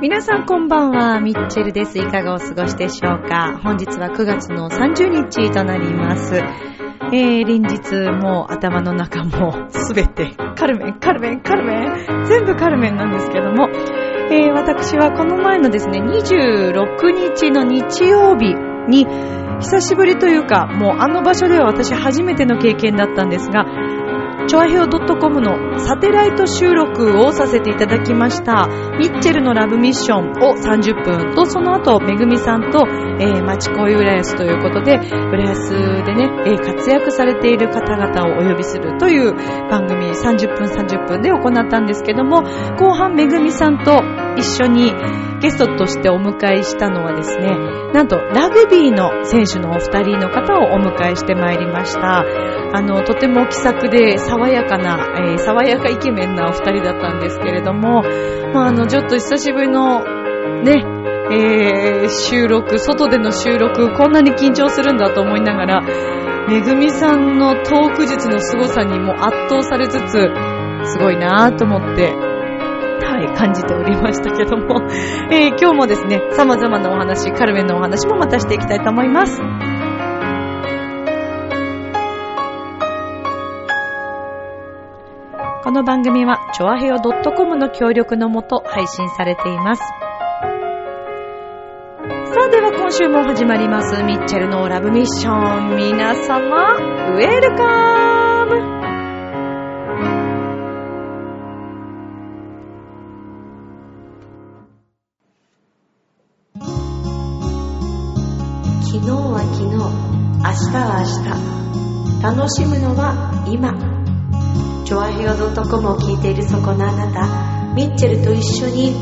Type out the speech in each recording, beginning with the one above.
皆さんこんばんは、ミッチェルです。いかがお過ごしでしょうか？本日は9月の30日となります。えー、連日もう頭の中も すべてカルメン、カルメン、カルメン、全部カルメンなんですけども、えー、私はこの前のですね、26日の日曜日に久しぶりというか、もうあの場所では私初めての経験だったんですが、チョアヘオ .com のサテライト収録をさせていただきました。ミッチェルのラブミッションを30分と、その後、めぐみさんと、えー、町恋浦安ということで、浦安でね、えー、活躍されている方々をお呼びするという番組30分30分で行ったんですけども、後半めぐみさんと一緒にゲストとしてお迎えしたのはですね、なんとラグビーの選手のお二人の方をお迎えしてまいりました。あの、とても気さくで爽やかな、えー、爽やかイケメンなお二人だったんですけれども、まあ、あの、ちょっと久しぶりの、ね、えー、収録、外での収録、こんなに緊張するんだと思いながら、めぐみさんのトーク術の凄さにも圧倒されつつ、すごいなぁと思って、はい、感じておりましたけども、えー、今日もですね、様々なお話、カルメンのお話もまたしていきたいと思います。の番組は、ちょあへよ .com の協力のもと配信されています。さあ、では今週も始まります、ミッチェルのラブミッション。皆様、ウェルカム昨日は昨日、明日は明日。楽しむのは今。チョアヘオ .com を聞いているそこのあなた、ミッチェルと一緒に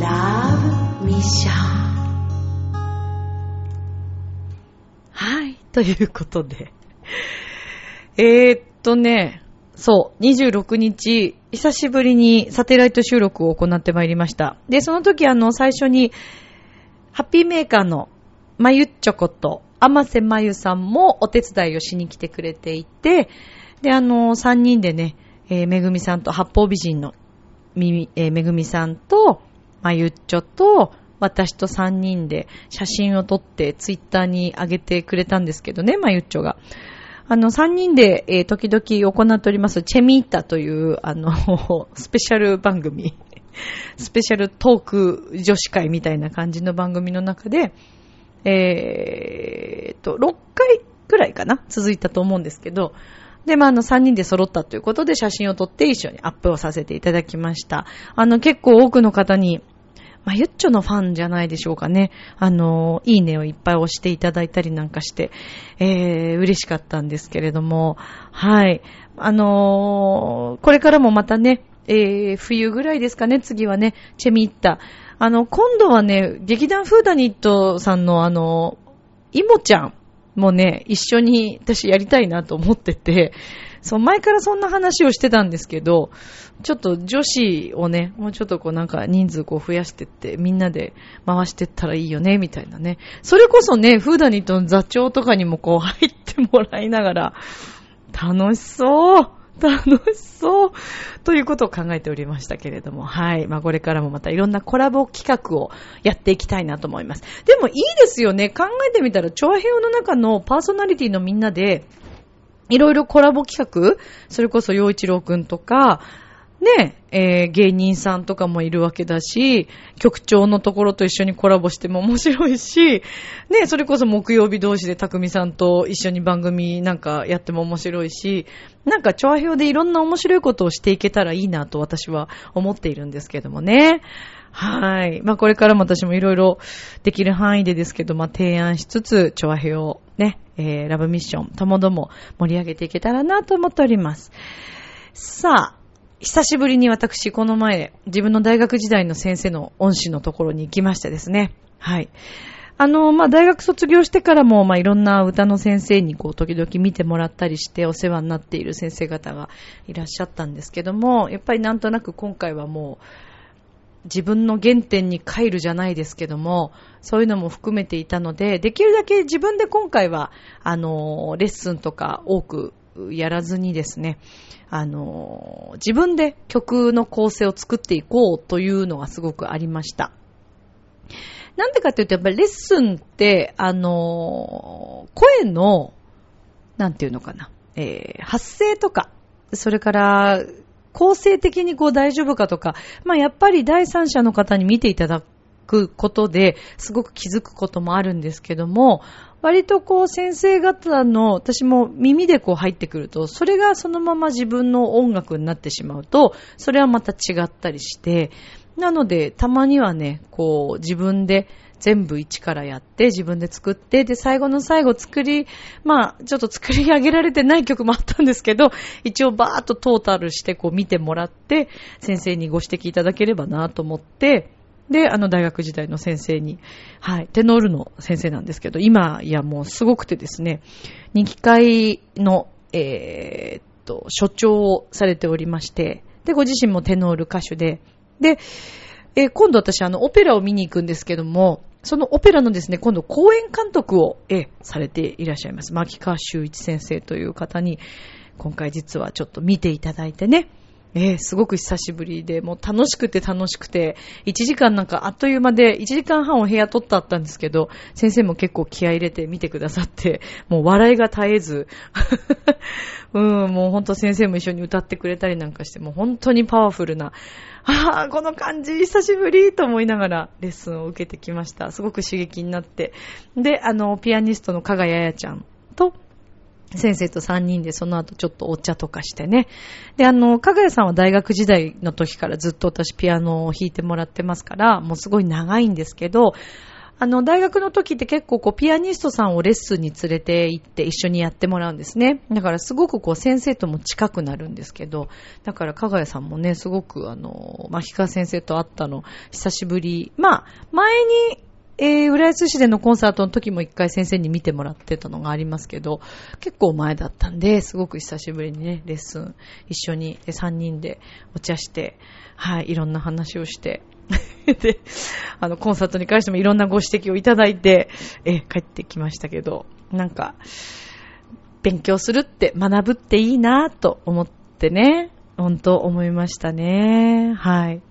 ラブミッション。はい、ということで。えー、っとね、そう、26日、久しぶりにサテライト収録を行ってまいりました。で、その時あの、最初に、ハッピーメーカーのまゆっちょこと、あませまゆさんもお手伝いをしに来てくれていて、で、あの、3人でね、えー、めぐみさんと八方美人のみ、えー、めぐみさんと、まゆっちょと、私と3人で写真を撮ってツイッターに上げてくれたんですけどね、まゆっちょが。あの、3人で、えー、時々行っております、チェミータという、あの、スペシャル番組、スペシャルトーク女子会みたいな感じの番組の中で、えー、と、6回くらいかな続いたと思うんですけど、で、まあ、あの、3人で揃ったということで写真を撮って一緒にアップをさせていただきました。あの、結構多くの方に、まあ、ゆっちょのファンじゃないでしょうかね。あの、いいねをいっぱい押していただいたりなんかして、えー、嬉しかったんですけれども、はい。あのー、これからもまたね、えー、冬ぐらいですかね、次はね、チェミッタ。あの、今度はね、劇団フーダニットさんのあの、イモちゃんもうね、一緒に私やりたいなと思ってて、そう、前からそんな話をしてたんですけど、ちょっと女子をね、もうちょっとこうなんか人数こう増やしてって、みんなで回してったらいいよね、みたいなね。それこそね、フーダニットの座長とかにもこう入ってもらいながら、楽しそう楽しそうということを考えておりましたけれども、はい。まあ、これからもまたいろんなコラボ企画をやっていきたいなと思います。でもいいですよね。考えてみたら、長平和の中のパーソナリティのみんなで、いろいろコラボ企画それこそ、陽一郎くんとか、ね、えー、芸人さんとかもいるわけだし、局長のところと一緒にコラボしても 面白いし、ね、それこそ木曜日同士で匠さんと一緒に番組なんかやっても面白いし、なんか、調和表でいろんな面白いことをしていけたらいいなと私は思っているんですけどもね。はい。まあ、これからも私もいろいろできる範囲でですけど、まあ、提案しつつ、調和表をね、えー、ラブミッションともども盛り上げていけたらなと思っております。さあ、久しぶりに私、この前、自分の大学時代の先生の恩師のところに行きましてですね。はい。あの、まあ、大学卒業してからも、まあ、いろんな歌の先生にこう、時々見てもらったりしてお世話になっている先生方がいらっしゃったんですけども、やっぱりなんとなく今回はもう、自分の原点に帰るじゃないですけども、そういうのも含めていたので、できるだけ自分で今回は、あの、レッスンとか多くやらずにですね、あの、自分で曲の構成を作っていこうというのがすごくありました。なんでかっていうと、やっぱりレッスンって、あの、声の、なんていうのかな、えー、発声とか、それから、構成的にこう大丈夫かとか、まあやっぱり第三者の方に見ていただくくことですごく気づくこともあるんですけども、割とこう先生方の私も耳でこう入ってくると、それがそのまま自分の音楽になってしまうと、それはまた違ったりして、なので、たまにはね、こう、自分で全部一からやって、自分で作って、で、最後の最後作り、まあ、ちょっと作り上げられてない曲もあったんですけど、一応バーっとトータルしてこう見てもらって、先生にご指摘いただければなと思って、で、あの大学時代の先生に、はい、テノールの先生なんですけど、今、いやもうすごくてですね、人気会の、えー、っと、所長をされておりまして、で、ご自身もテノール歌手で、で、えー、今度私あのオペラを見に行くんですけども、そのオペラのですね、今度公演監督を、えされていらっしゃいます。牧川修一先生という方に、今回実はちょっと見ていただいてね、えー、すごく久しぶりで、もう楽しくて楽しくて、1時間なんかあっという間で、1時間半お部屋取ったあったんですけど、先生も結構気合入れて見てくださって、もう笑いが絶えず、うん、もうほんと先生も一緒に歌ってくれたりなんかして、もう本当にパワフルな、ああ、この感じ久しぶりと思いながらレッスンを受けてきました。すごく刺激になって。で、あの、ピアニストの加賀ややちゃんと、先生と3人でその後ちょっとお茶とかしてね。で、あの、かがやさんは大学時代の時からずっと私ピアノを弾いてもらってますから、もうすごい長いんですけど、あの、大学の時って結構こう、ピアニストさんをレッスンに連れて行って一緒にやってもらうんですね。だからすごくこう、先生とも近くなるんですけど、だから、かがやさんもね、すごくあの、まひか先生と会ったの、久しぶり。まあ、前に、えー、浦安市でのコンサートの時も一回先生に見てもらってたのがありますけど、結構前だったんで、すごく久しぶりにね、レッスン一緒に3人でお茶して、はい、いろんな話をして、で、あの、コンサートに関してもいろんなご指摘をいただいて、え、帰ってきましたけど、なんか、勉強するって学ぶっていいなと思ってね、本当思いましたね。はい。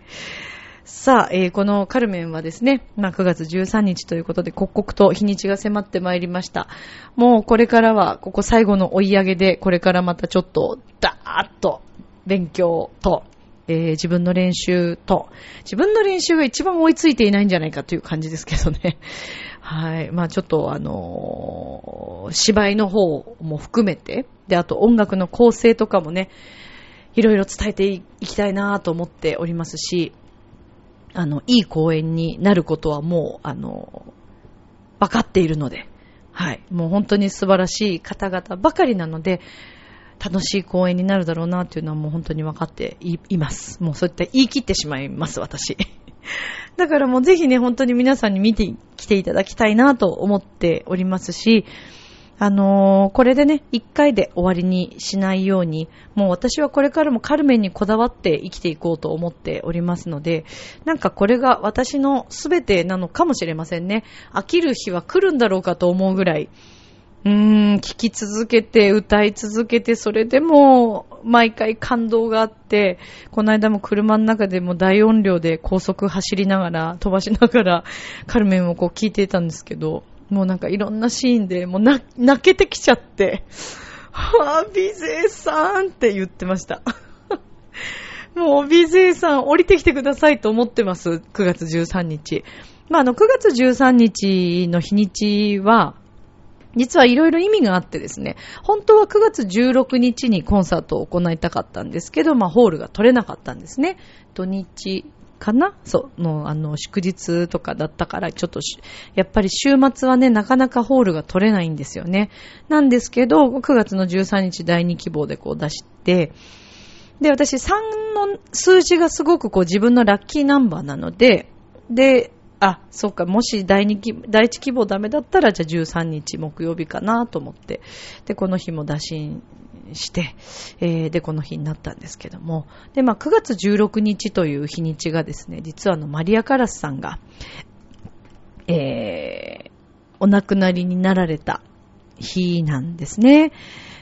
さあ、えー、このカルメンはですね、まあ、9月13日ということで、刻々と日にちが迫ってまいりました。もうこれからは、ここ最後の追い上げで、これからまたちょっと、ダーッと、勉強と、えー、自分の練習と、自分の練習が一番追いついていないんじゃないかという感じですけどね。はい。まあちょっとあのー、芝居の方も含めて、で、あと音楽の構成とかもね、いろいろ伝えていきたいなと思っておりますし、あの、いい公演になることはもう、あの、分かっているので、はい。もう本当に素晴らしい方々ばかりなので、楽しい公演になるだろうなっていうのはもう本当に分かっています。もうそういった言い切ってしまいます、私。だからもうぜひね、本当に皆さんに見てきていただきたいなと思っておりますし、あのー、これでね、一回で終わりにしないように、もう私はこれからもカルメンにこだわって生きていこうと思っておりますので、なんかこれが私の全てなのかもしれませんね。飽きる日は来るんだろうかと思うぐらい、うーん、聴き続けて、歌い続けて、それでも、毎回感動があって、この間も車の中でも大音量で高速走りながら、飛ばしながら、カルメンをこう聴いていたんですけど、もうなんかいろんなシーンで、もう泣けてきちゃって、はぁ、ビゼーさんって言ってました。もうビゼーさん降りてきてくださいと思ってます。9月13日。まあ、あの、9月13日の日にちは、実はいろいろ意味があってですね、本当は9月16日にコンサートを行いたかったんですけど、まあホールが取れなかったんですね。土日かな？そ、の、あの、祝日とかだったから、ちょっとやっぱり週末はね、なかなかホールが取れないんですよね。なんですけど、9月の13日第2希望でこう出して、で、私3の数字がすごくこう自分のラッキーナンバーなので、で、あ、そうか、もし第二希、第一希望ダメだったら、じゃあ13日木曜日かなと思って、で、この日も打診して、えー、で、この日になったんですけども、で、まあ、9月16日という日にちがですね、実はあの、マリア・カラスさんが、えー、お亡くなりになられた日なんですね。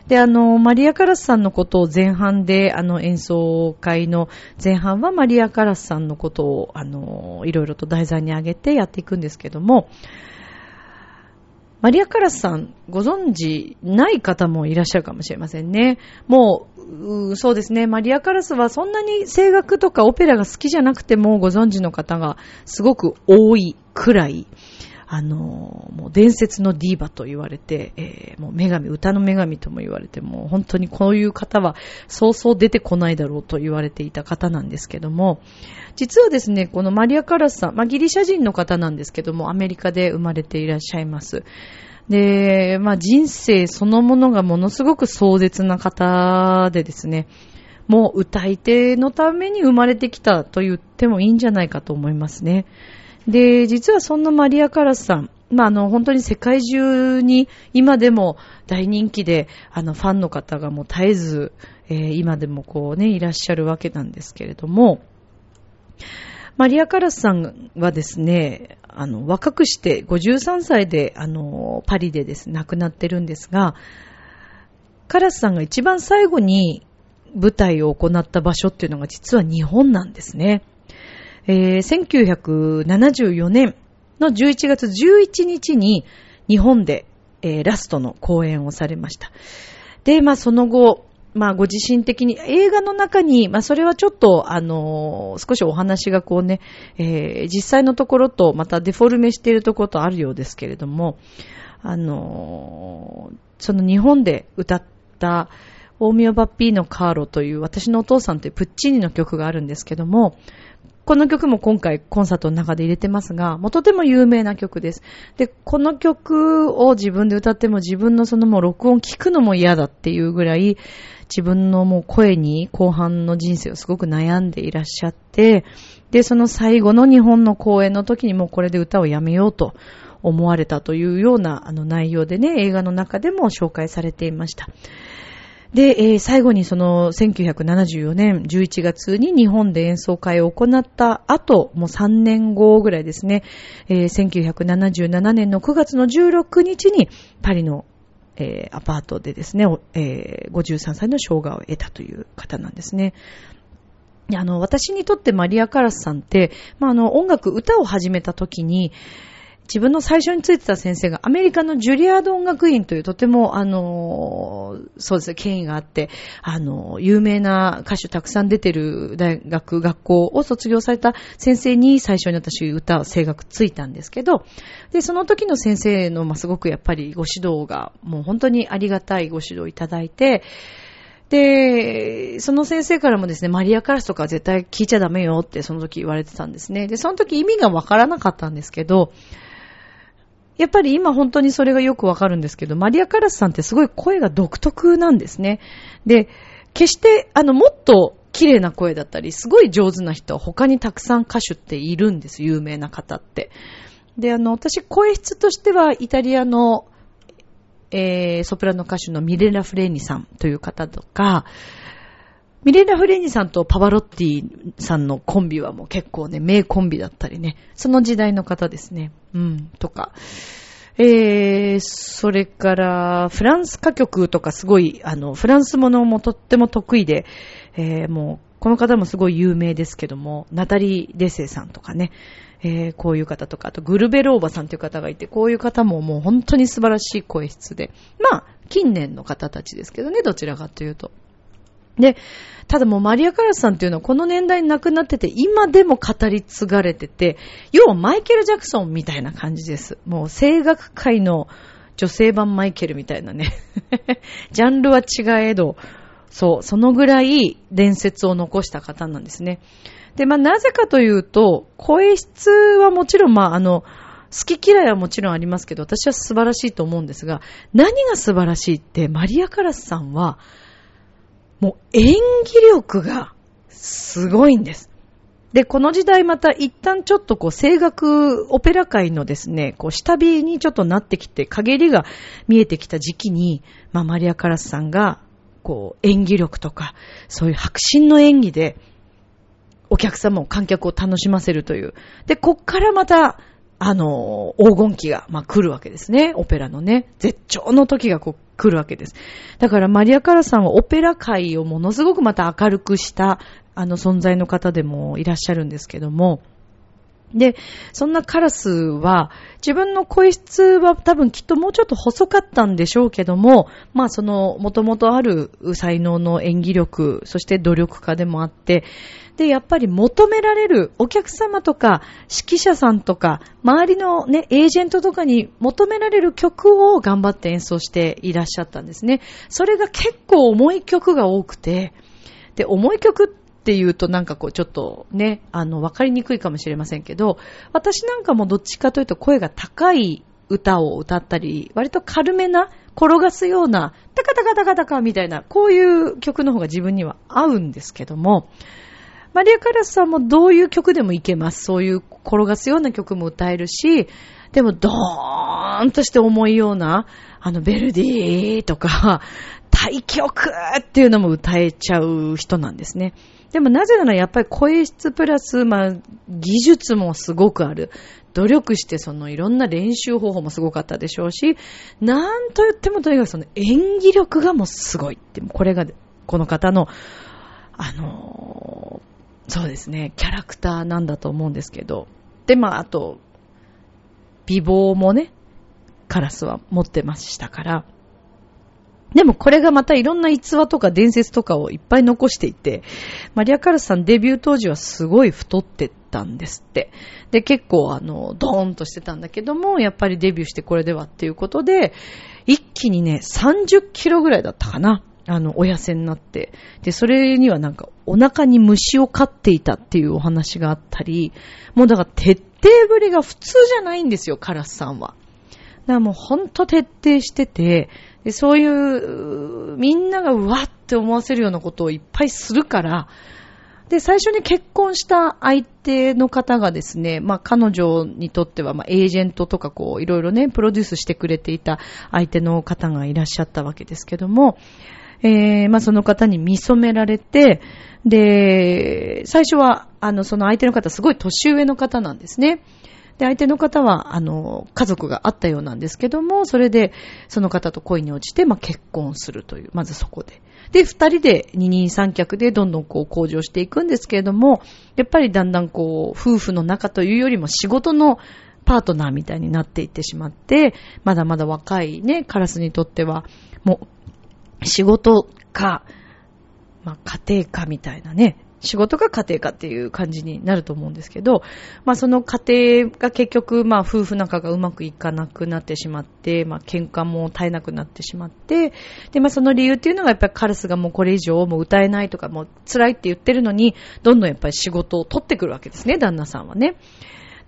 で、あの、マリア・カラスさんのことを前半で、あの、演奏会の前半はマリア・カラスさんのことを、あの、いろいろと題材に挙げてやっていくんですけども、マリア・カラスさん、ご存知ない方もいらっしゃるかもしれませんね。もう、うそうですね。マリア・カラスはそんなに声楽とかオペラが好きじゃなくてもご存知の方がすごく多いくらい、あの、もう伝説のディーバと言われて、えー、もう女神、歌の女神とも言われて、もう本当にこういう方はそうそう出てこないだろうと言われていた方なんですけども、実はですね、このマリア・カラスさん、まあ、ギリシャ人の方なんですけども、アメリカで生まれていらっしゃいます。で、まあ、人生そのものがものすごく壮絶な方でですね、もう歌い手のために生まれてきたと言ってもいいんじゃないかと思いますね。で、実はそんなマリア・カラスさん、まあ、あの、本当に世界中に今でも大人気で、あの、ファンの方がもう絶えず、えー、今でもこうね、いらっしゃるわけなんですけれども、マリア・カラスさんはですね、あの、若くして53歳で、あの、パリでですね、亡くなってるんですが、カラスさんが一番最後に舞台を行った場所っていうのが実は日本なんですね。えー、1974年の11月11日に日本で、えー、ラストの公演をされました。で、まあその後、まあご自身的に映画の中に、まあそれはちょっとあのー、少しお話がこうね、えー、実際のところとまたデフォルメしているところとあるようですけれども、あのー、その日本で歌ったオーミオバッピーノ・カーロという私のお父さんというプッチーニの曲があるんですけども、この曲も今回コンサートの中で入れてますが、もうとても有名な曲です。で、この曲を自分で歌っても自分のそのもう録音聞くのも嫌だっていうぐらい、自分のもう声に後半の人生をすごく悩んでいらっしゃって、で、その最後の日本の公演の時にもうこれで歌をやめようと思われたというようなあの内容でね、映画の中でも紹介されていました。で、えー、最後にその1974年11月に日本で演奏会を行った後、もう3年後ぐらいですね、えー、1977年の9月の16日にパリの、えー、アパートでですね、えー、53歳の生涯を得たという方なんですね。あの、私にとってマリア・カラスさんって、まあ、あの、音楽、歌を始めた時に、自分の最初についてた先生がアメリカのジュリアード音楽院というとても、あの、そうです、権威があって、あの、有名な歌手たくさん出てる大学、学校を卒業された先生に最初に私歌、声楽ついたんですけど、で、その時の先生の、まあ、すごくやっぱりご指導が、もう本当にありがたいご指導いただいて、で、その先生からもですね、マリアカラスとか絶対聞いちゃダメよってその時言われてたんですね。で、その時意味がわからなかったんですけど、やっぱり今本当にそれがよくわかるんですけど、マリア・カラスさんってすごい声が独特なんですね。で、決して、あの、もっと綺麗な声だったり、すごい上手な人は他にたくさん歌手っているんです、有名な方って。で、あの、私、声質としては、イタリアの、えー、ソプラノ歌手のミレラ・フレーニさんという方とか、ミレーナ・フレーニさんとパバロッティさんのコンビはもう結構ね、名コンビだったりね、その時代の方ですね。うん、とか。えー、それから、フランス歌曲とかすごい、あの、フランスものもとっても得意で、えー、もう、この方もすごい有名ですけども、ナタリー・デセイさんとかね、えー、こういう方とか、あとグルベローバさんという方がいて、こういう方ももう本当に素晴らしい声質で、まあ、近年の方たちですけどね、どちらかというと。で、ただもうマリア・カラスさんっていうのはこの年代に亡くなってて、今でも語り継がれてて、要はマイケル・ジャクソンみたいな感じです。もう声楽界の女性版マイケルみたいなね。ジャンルは違えど、そう、そのぐらい伝説を残した方なんですね。で、まあなぜかというと、声質はもちろん、まああの、好き嫌いはもちろんありますけど、私は素晴らしいと思うんですが、何が素晴らしいって、マリア・カラスさんは、もう演技力がすごいんです。で、この時代また一旦ちょっとこう声楽オペラ界のですね、こう下火にちょっとなってきて、陰りが見えてきた時期に、まあマリア・カラスさんが、こう演技力とか、そういう迫真の演技で、お客様を観客を楽しませるという。で、こっからまた、あの、黄金期が、まあ、来るわけですね。オペラのね、絶頂の時がこう来るわけです。だからマリア・カラさんはオペラ界をものすごくまた明るくした、あの存在の方でもいらっしゃるんですけども、で、そんなカラスは、自分の声質は多分きっともうちょっと細かったんでしょうけども、まあその、もともとある才能の演技力、そして努力家でもあって、で、やっぱり求められるお客様とか指揮者さんとか、周りのね、エージェントとかに求められる曲を頑張って演奏していらっしゃったんですね。それが結構重い曲が多くて、で、重い曲ってっていうとなんかこうちょっとね、あの、わかりにくいかもしれませんけど、私なんかもどっちかというと声が高い歌を歌ったり、割と軽めな、転がすような、タカタカタカタカみたいな、こういう曲の方が自分には合うんですけども、マリア・カラスさんもどういう曲でもいけます。そういう転がすような曲も歌えるし、でもドーンとして重いような、あの、ベルディーとか、対曲っていうのも歌えちゃう人なんですね。でもなぜならやっぱり声質プラス、まあ、技術もすごくある。努力してそのいろんな練習方法もすごかったでしょうし、なんと言ってもとにかくその演技力がもうすごいって、これがこの方の、あの、そうですね、キャラクターなんだと思うんですけど。で、まあ、あと、美貌もね、カラスは持ってましたから、でもこれがまたいろんな逸話とか伝説とかをいっぱい残していて、マリア・カルスさんデビュー当時はすごい太ってたんですって。で、結構あの、ドーンとしてたんだけども、やっぱりデビューしてこれではっていうことで、一気にね、30キロぐらいだったかな。あの、お痩せになって。で、それにはなんか、お腹に虫を飼っていたっていうお話があったり、もうだから徹底ぶりが普通じゃないんですよ、カラスさんは。だからもうほんと徹底してて、で、そういう、みんながうわって思わせるようなことをいっぱいするから、で、最初に結婚した相手の方がですね、まあ彼女にとっては、まあエージェントとかこう、いろいろね、プロデュースしてくれていた相手の方がいらっしゃったわけですけども、えー、まあその方に見初められて、で、最初は、あの、その相手の方、すごい年上の方なんですね。で、相手の方は、あの、家族があったようなんですけども、それで、その方と恋に落ちて、まあ、結婚するという、まずそこで。で、二人で二人三脚でどんどんこう向上していくんですけれども、やっぱりだんだんこう、夫婦の仲というよりも仕事のパートナーみたいになっていってしまって、まだまだ若いね、カラスにとっては、もう、仕事か、まあ、家庭かみたいなね、仕事か家庭かっていう感じになると思うんですけど、まあその家庭が結局、まあ夫婦仲がうまくいかなくなってしまって、まあ喧嘩も絶えなくなってしまって、で、まあその理由っていうのがやっぱりカラスがもうこれ以上もう歌えないとかもう辛いって言ってるのに、どんどんやっぱり仕事を取ってくるわけですね、旦那さんはね。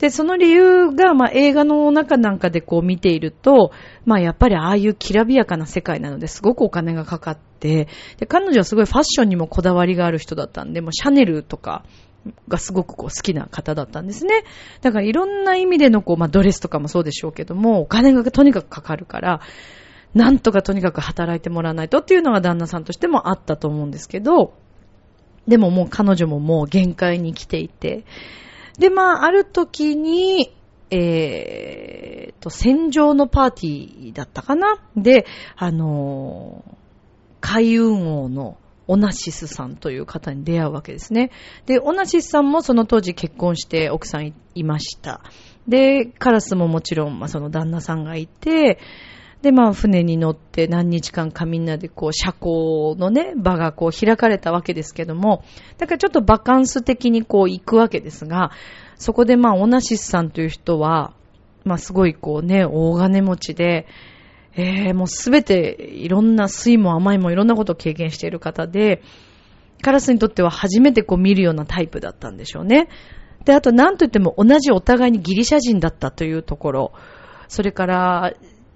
で、その理由が、まあ、映画の中なんかでこう見ていると、まあ、やっぱりああいうきらびやかな世界なのですごくお金がかかって、で、彼女はすごいファッションにもこだわりがある人だったんで、もうシャネルとか、がすごくこう好きな方だったんですね。だからいろんな意味でのこう、まあ、ドレスとかもそうでしょうけども、お金がとにかくかかるから、なんとかとにかく働いてもらわないとっていうのが旦那さんとしてもあったと思うんですけど、でももう彼女ももう限界に来ていて、で、まあ、ある時に、えー、と、戦場のパーティーだったかな？で、あのー、海運王のオナシスさんという方に出会うわけですね。で、オナシスさんもその当時結婚して奥さんいました。で、カラスももちろん、まあ、その旦那さんがいて、で、まあ、船に乗って何日間かみんなでこう、社交のね、場がこう、開かれたわけですけども、だからちょっとバカンス的にこう、行くわけですが、そこでまあ、オナシスさんという人は、まあ、すごいこうね、大金持ちで、えー、もうすべていろんな酸いも甘いもいろんなことを経験している方で、カラスにとっては初めてこう見るようなタイプだったんでしょうね。で、あと何と言っても同じお互いにギリシャ人だったというところ、それから、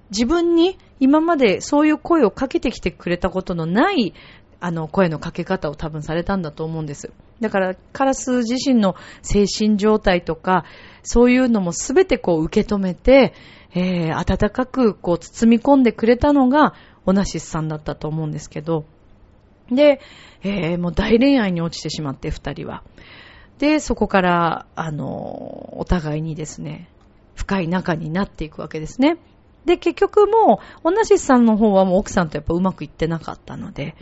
自分に今までそういう声をかけてきてくれたことのない、あの、声のかけ方を多分されたんだと思うんです。だから、カラス自身の精神状態とか、そういうのもすべてこう受け止めて、えー、温かくこう包み込んでくれたのが、オナシスさんだったと思うんですけど、で、えー、もう大恋愛に落ちてしまって、二人は。で、そこから、あの、お互いにですね、深い仲になっていくわけですね。で、結局もう、同じさんの方はもう奥さんとやっぱうまくいってなかったので、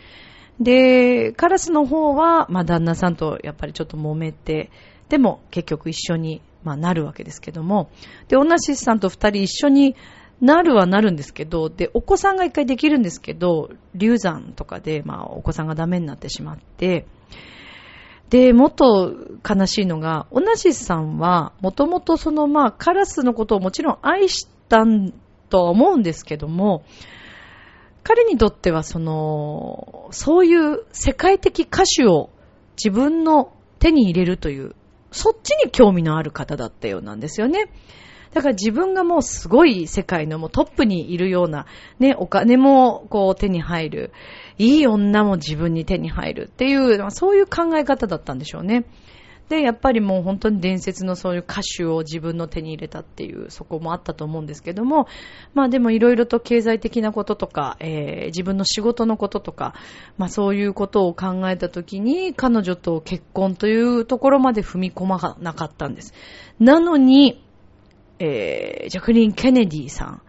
で、カラスの方は、まあ旦那さんとやっぱりちょっと揉めて、でも結局一緒に、まあ、なるわけですけども、で、同じさんと二人一緒になるはなるんですけど、で、お子さんが一回できるんですけど、流産とかで、まあ、お子さんがダメになってしまって、で、もっと悲しいのが、オナシスさんは、もともとその、まあ、カラスのことをもちろん愛したんとは思うんですけども、彼にとってはその、そういう世界的歌手を自分の手に入れるという、そっちに興味のある方だったようなんですよね。だから自分がもうすごい世界のもうトップにいるような、ね、お金もこう手に入る、いい女も自分に手に入るっていう、そういう考え方だったんでしょうね。で、やっぱりもう本当に伝説のそういう歌手を自分の手に入れたっていう、そこもあったと思うんですけども、まあでもいろいろと経済的なこととか、えー、自分の仕事のこととか、まあそういうことを考えたときに、彼女と結婚というところまで踏み込まなかったんです。なのに、えー、ジャクリン・ケネディさん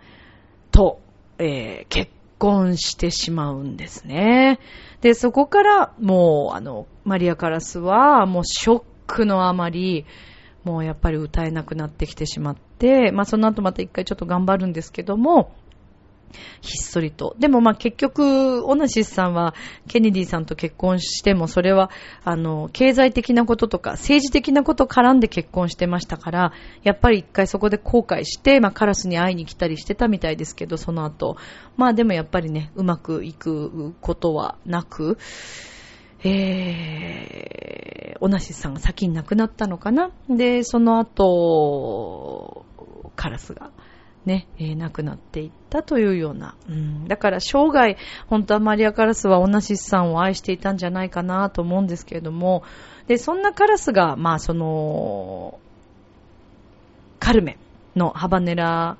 と、えー、結婚してしまうんですね。で、そこからもう、あの、マリア・カラスは、もうショックのあまり、もうやっぱり歌えなくなってきてしまって、まあその後また一回ちょっと頑張るんですけども、ひっそりと。でもまあ結局、オナシスさんはケネディさんと結婚しても、それは、あの、経済的なこととか、政治的なこと絡んで結婚してましたから、やっぱり一回そこで後悔して、まあカラスに会いに来たりしてたみたいですけど、その後。まあでもやっぱりね、うまくいくことはなく、えー、オナシスさんが先に亡くなったのかな？で、その後、カラスがね、えー、亡くなっていったというような、うん、だから生涯、本当はマリア・カラスはオナシスさんを愛していたんじゃないかなと思うんですけれども、で、そんなカラスが、まあその、カルメのハバネラ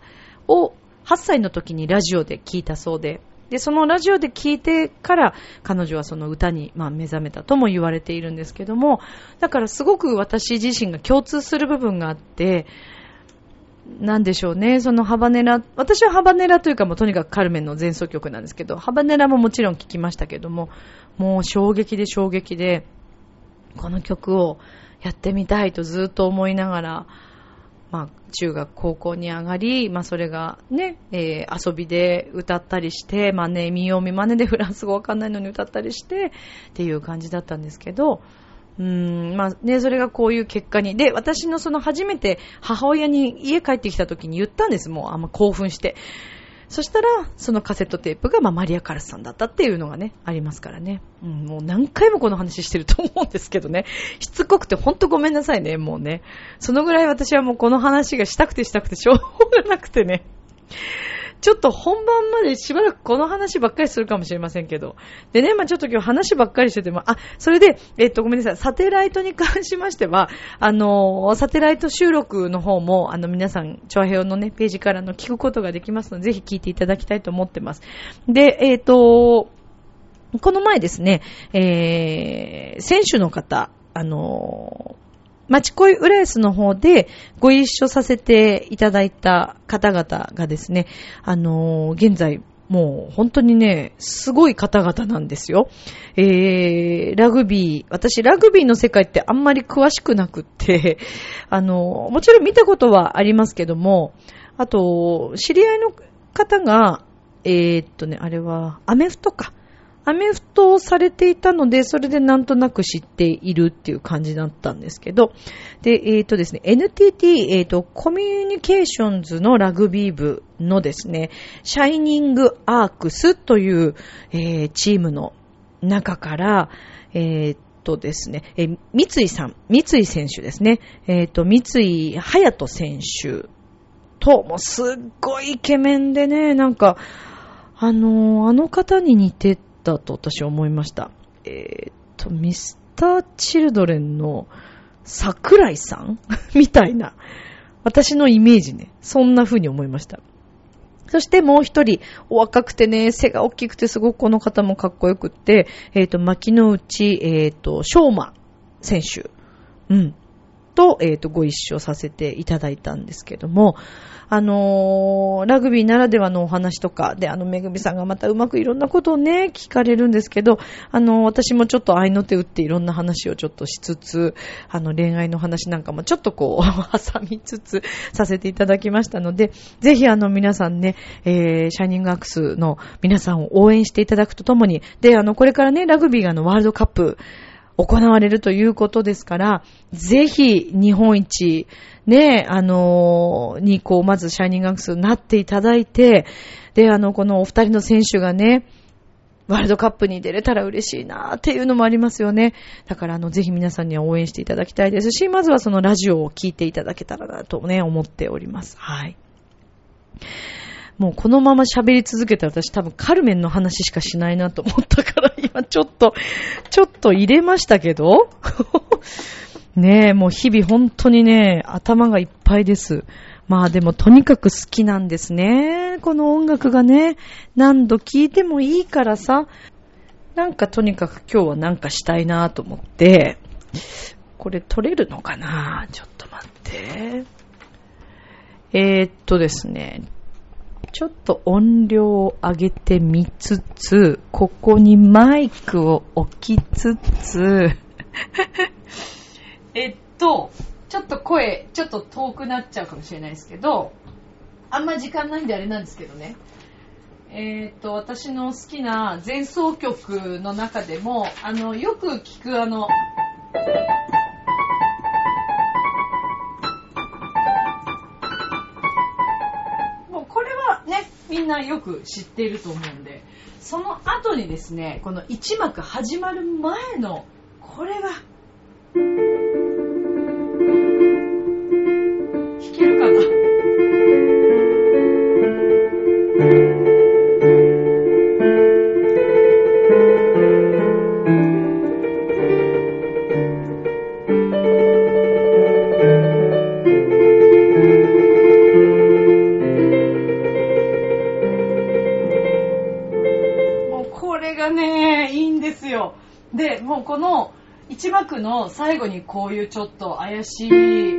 を8歳の時にラジオで聞いたそうで、で、そのラジオで聞いてから彼女はその歌に、まあ、目覚めたとも言われているんですけども、だからすごく私自身が共通する部分があって、なんでしょうね、そのハバネラ、私はハバネラというかもうとにかくカルメンの前奏曲なんですけど、ハバネラももちろん聴きましたけども、もう衝撃で衝撃で、この曲をやってみたいとずっと思いながら、まあ、中学、高校に上がり、まあ、それがね、えー、遊びで歌ったりして、まあね、見よう見まねでフランス語わかんないのに歌ったりして、っていう感じだったんですけど、うん、まあね、それがこういう結果に。で、私のその初めて母親に家帰ってきた時に言ったんです、もう、あんま興奮して。そしたら、そのカセットテープが、まあ、マリア・カラスさんだったっていうのがね、ありますからね。うん、もう何回もこの話してると思うんですけどね。しつこくてほんとごめんなさいね、もうね。そのぐらい私はもうこの話がしたくてしたくてしょうがなくてね。ちょっと本番までしばらくこの話ばっかりするかもしれませんけど。でね、まあちょっと今日話ばっかりしてても、あ、それで、えっと、ごめんなさい、サテライトに関しましては、あの、サテライト収録の方も、あの、皆さん、チョアヘオのね、ページからの聞くことができますので、ぜひ聞いていただきたいと思ってます。で、えっ、と、この前ですね、えー、選手の方、あの町恋浦安の方でご一緒させていただいた方々がですね、あのー、現在、もう本当にね、すごい方々なんですよ。えー、ラグビー、私ラグビーの世界ってあんまり詳しくなくって、あの、もちろん見たことはありますけども、あと、知り合いの方が、えー、っとね、あれは、アメフトか。アメフトをされていたので、それでなんとなく知っているっていう感じだったんですけど、で、えっ、ー、とですね、NTT、えっ、ー、と、コミュニケーションズのラグビー部のですね、シャイニングアークスという、えー、チームの中から、えっ、とですね、え、三井さん、三井選手ですね、えっ、と、三井隼人選手と、もうすっごいイケメンでね、なんか、あのー、あの方に似てだと私は思いました。えー、っと、ミスターチルドレンの桜井さん？みたいな。私のイメージね。そんな風に思いました。そしてもう一人、お若くてね、背が大きくてすごくこの方もかっこよくって、えっ、ー、と、牧之内、えっ、ー、と、昌馬選手。うん。と、えっ、ー、と、ご一緒させていただいたんですけども、あのー、ラグビーならではのお話とか、で、あの、めぐみさんがまたうまくいろんなことをね、聞かれるんですけど、あのー、私もちょっと愛の手打っていろんな話をちょっとしつつ、あの、恋愛の話なんかもちょっとこう、挟みつつさせていただきましたので、ぜひあの、皆さんね、えー、シャイニングアクスの皆さんを応援していただくとともに、で、あの、これからね、ラグビーがあの、ワールドカップ、行われるということですから、ぜひ日本一、ね、あのー、にこう、まずシャイニングアクスになっていただいて、で、あの、このお二人の選手がね、ワールドカップに出れたら嬉しいなっていうのもありますよね。だから、あの、ぜひ皆さんには応援していただきたいですし、まずはそのラジオを聞いていただけたらなとね、思っております。はい。もうこのまま喋り続けたら私多分カルメンの話しかしないなと思ったから今ちょっと、ちょっと入れましたけど ねえ、もう日々本当にね、頭がいっぱいです。まあでもとにかく好きなんですね。この音楽がね、何度聴いてもいいからさ、なんかとにかく今日はなんかしたいなと思って、これ撮れるのかな？ちょっと待って。えー、っとですね、ちょっと音量を上げてみつつ、ここにマイクを置きつつ、えっと、ちょっと声、ちょっと遠くなっちゃうかもしれないですけど、あんま時間ないんであれなんですけどね。えっ、と、私の好きな前奏曲の中でも、あの、よく聞くあの、みんなよく知っていると思うんで、その後にですね、この1幕始まる前の、これが、最後にこういうちょっと怪しい、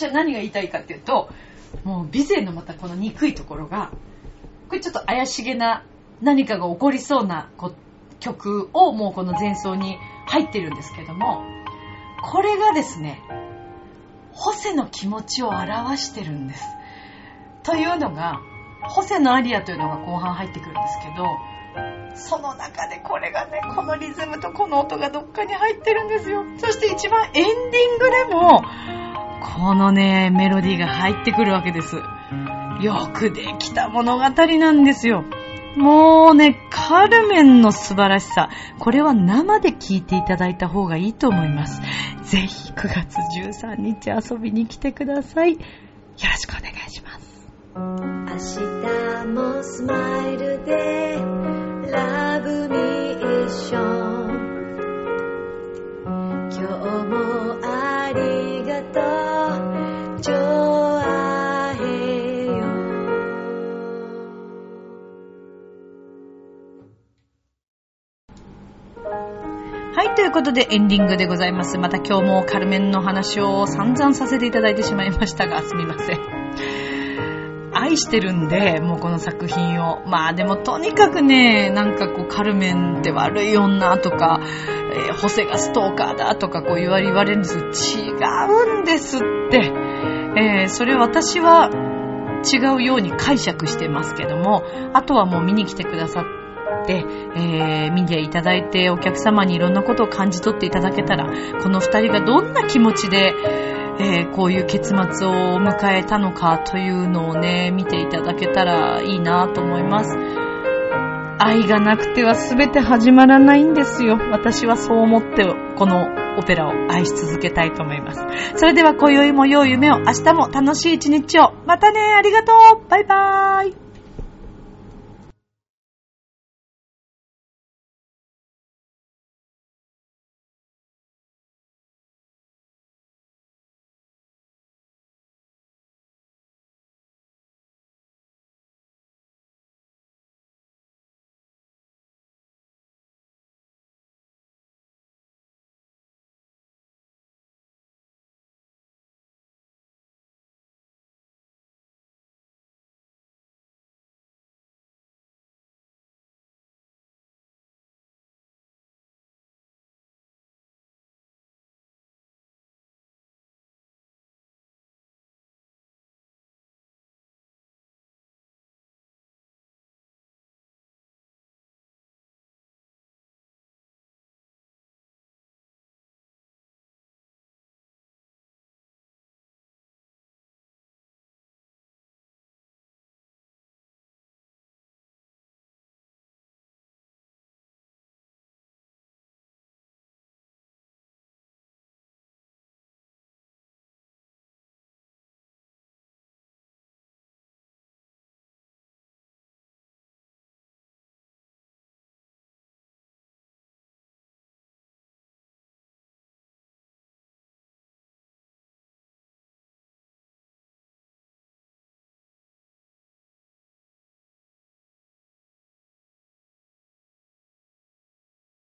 私は何が言いたいかっていうと、もう美勢のまたこの憎いところが、これちょっと怪しげな何かが起こりそうな曲をもうこの前奏に入ってるんですけども、これがですね、ホセの気持ちを表してるんです。というのが、ホセのアリアというのが後半入ってくるんですけど、その中でこれがね、このリズムとこの音がどっかに入ってるんですよ。そして一番エンディングでも、このね、メロディーが入ってくるわけです。よくできた物語なんですよ。もうね、カルメンの素晴らしさ。これは生で聴いていただいた方がいいと思います。ぜひ9月13日遊びに来てください。よろしくお願いします。明日もスマイルでラブミッション今日もありがとうはい、ということでエンディングでございます。また今日もカルメンの話を散々させていただいてしまいましたが、すみません。愛してるんで、もうこの作品を。まあでもとにかくね、なんかこうカルメンって悪い女とか、えー、ホセがストーカーだとかこう言われるんです違うんですって。えー、それ私は違うように解釈してますけども、あとはもう見に来てくださって、えー、見ていただいてお客様にいろんなことを感じ取っていただけたら、この二人がどんな気持ちで、えー、こういう結末を迎えたのかというのをね、見ていただけたらいいなと思います。愛がなくては全て始まらないんですよ。私はそう思って、このオペラを愛し続けたいと思います。それでは今宵も良い夢を、明日も楽しい一日を。またね、ありがとうバイバーイ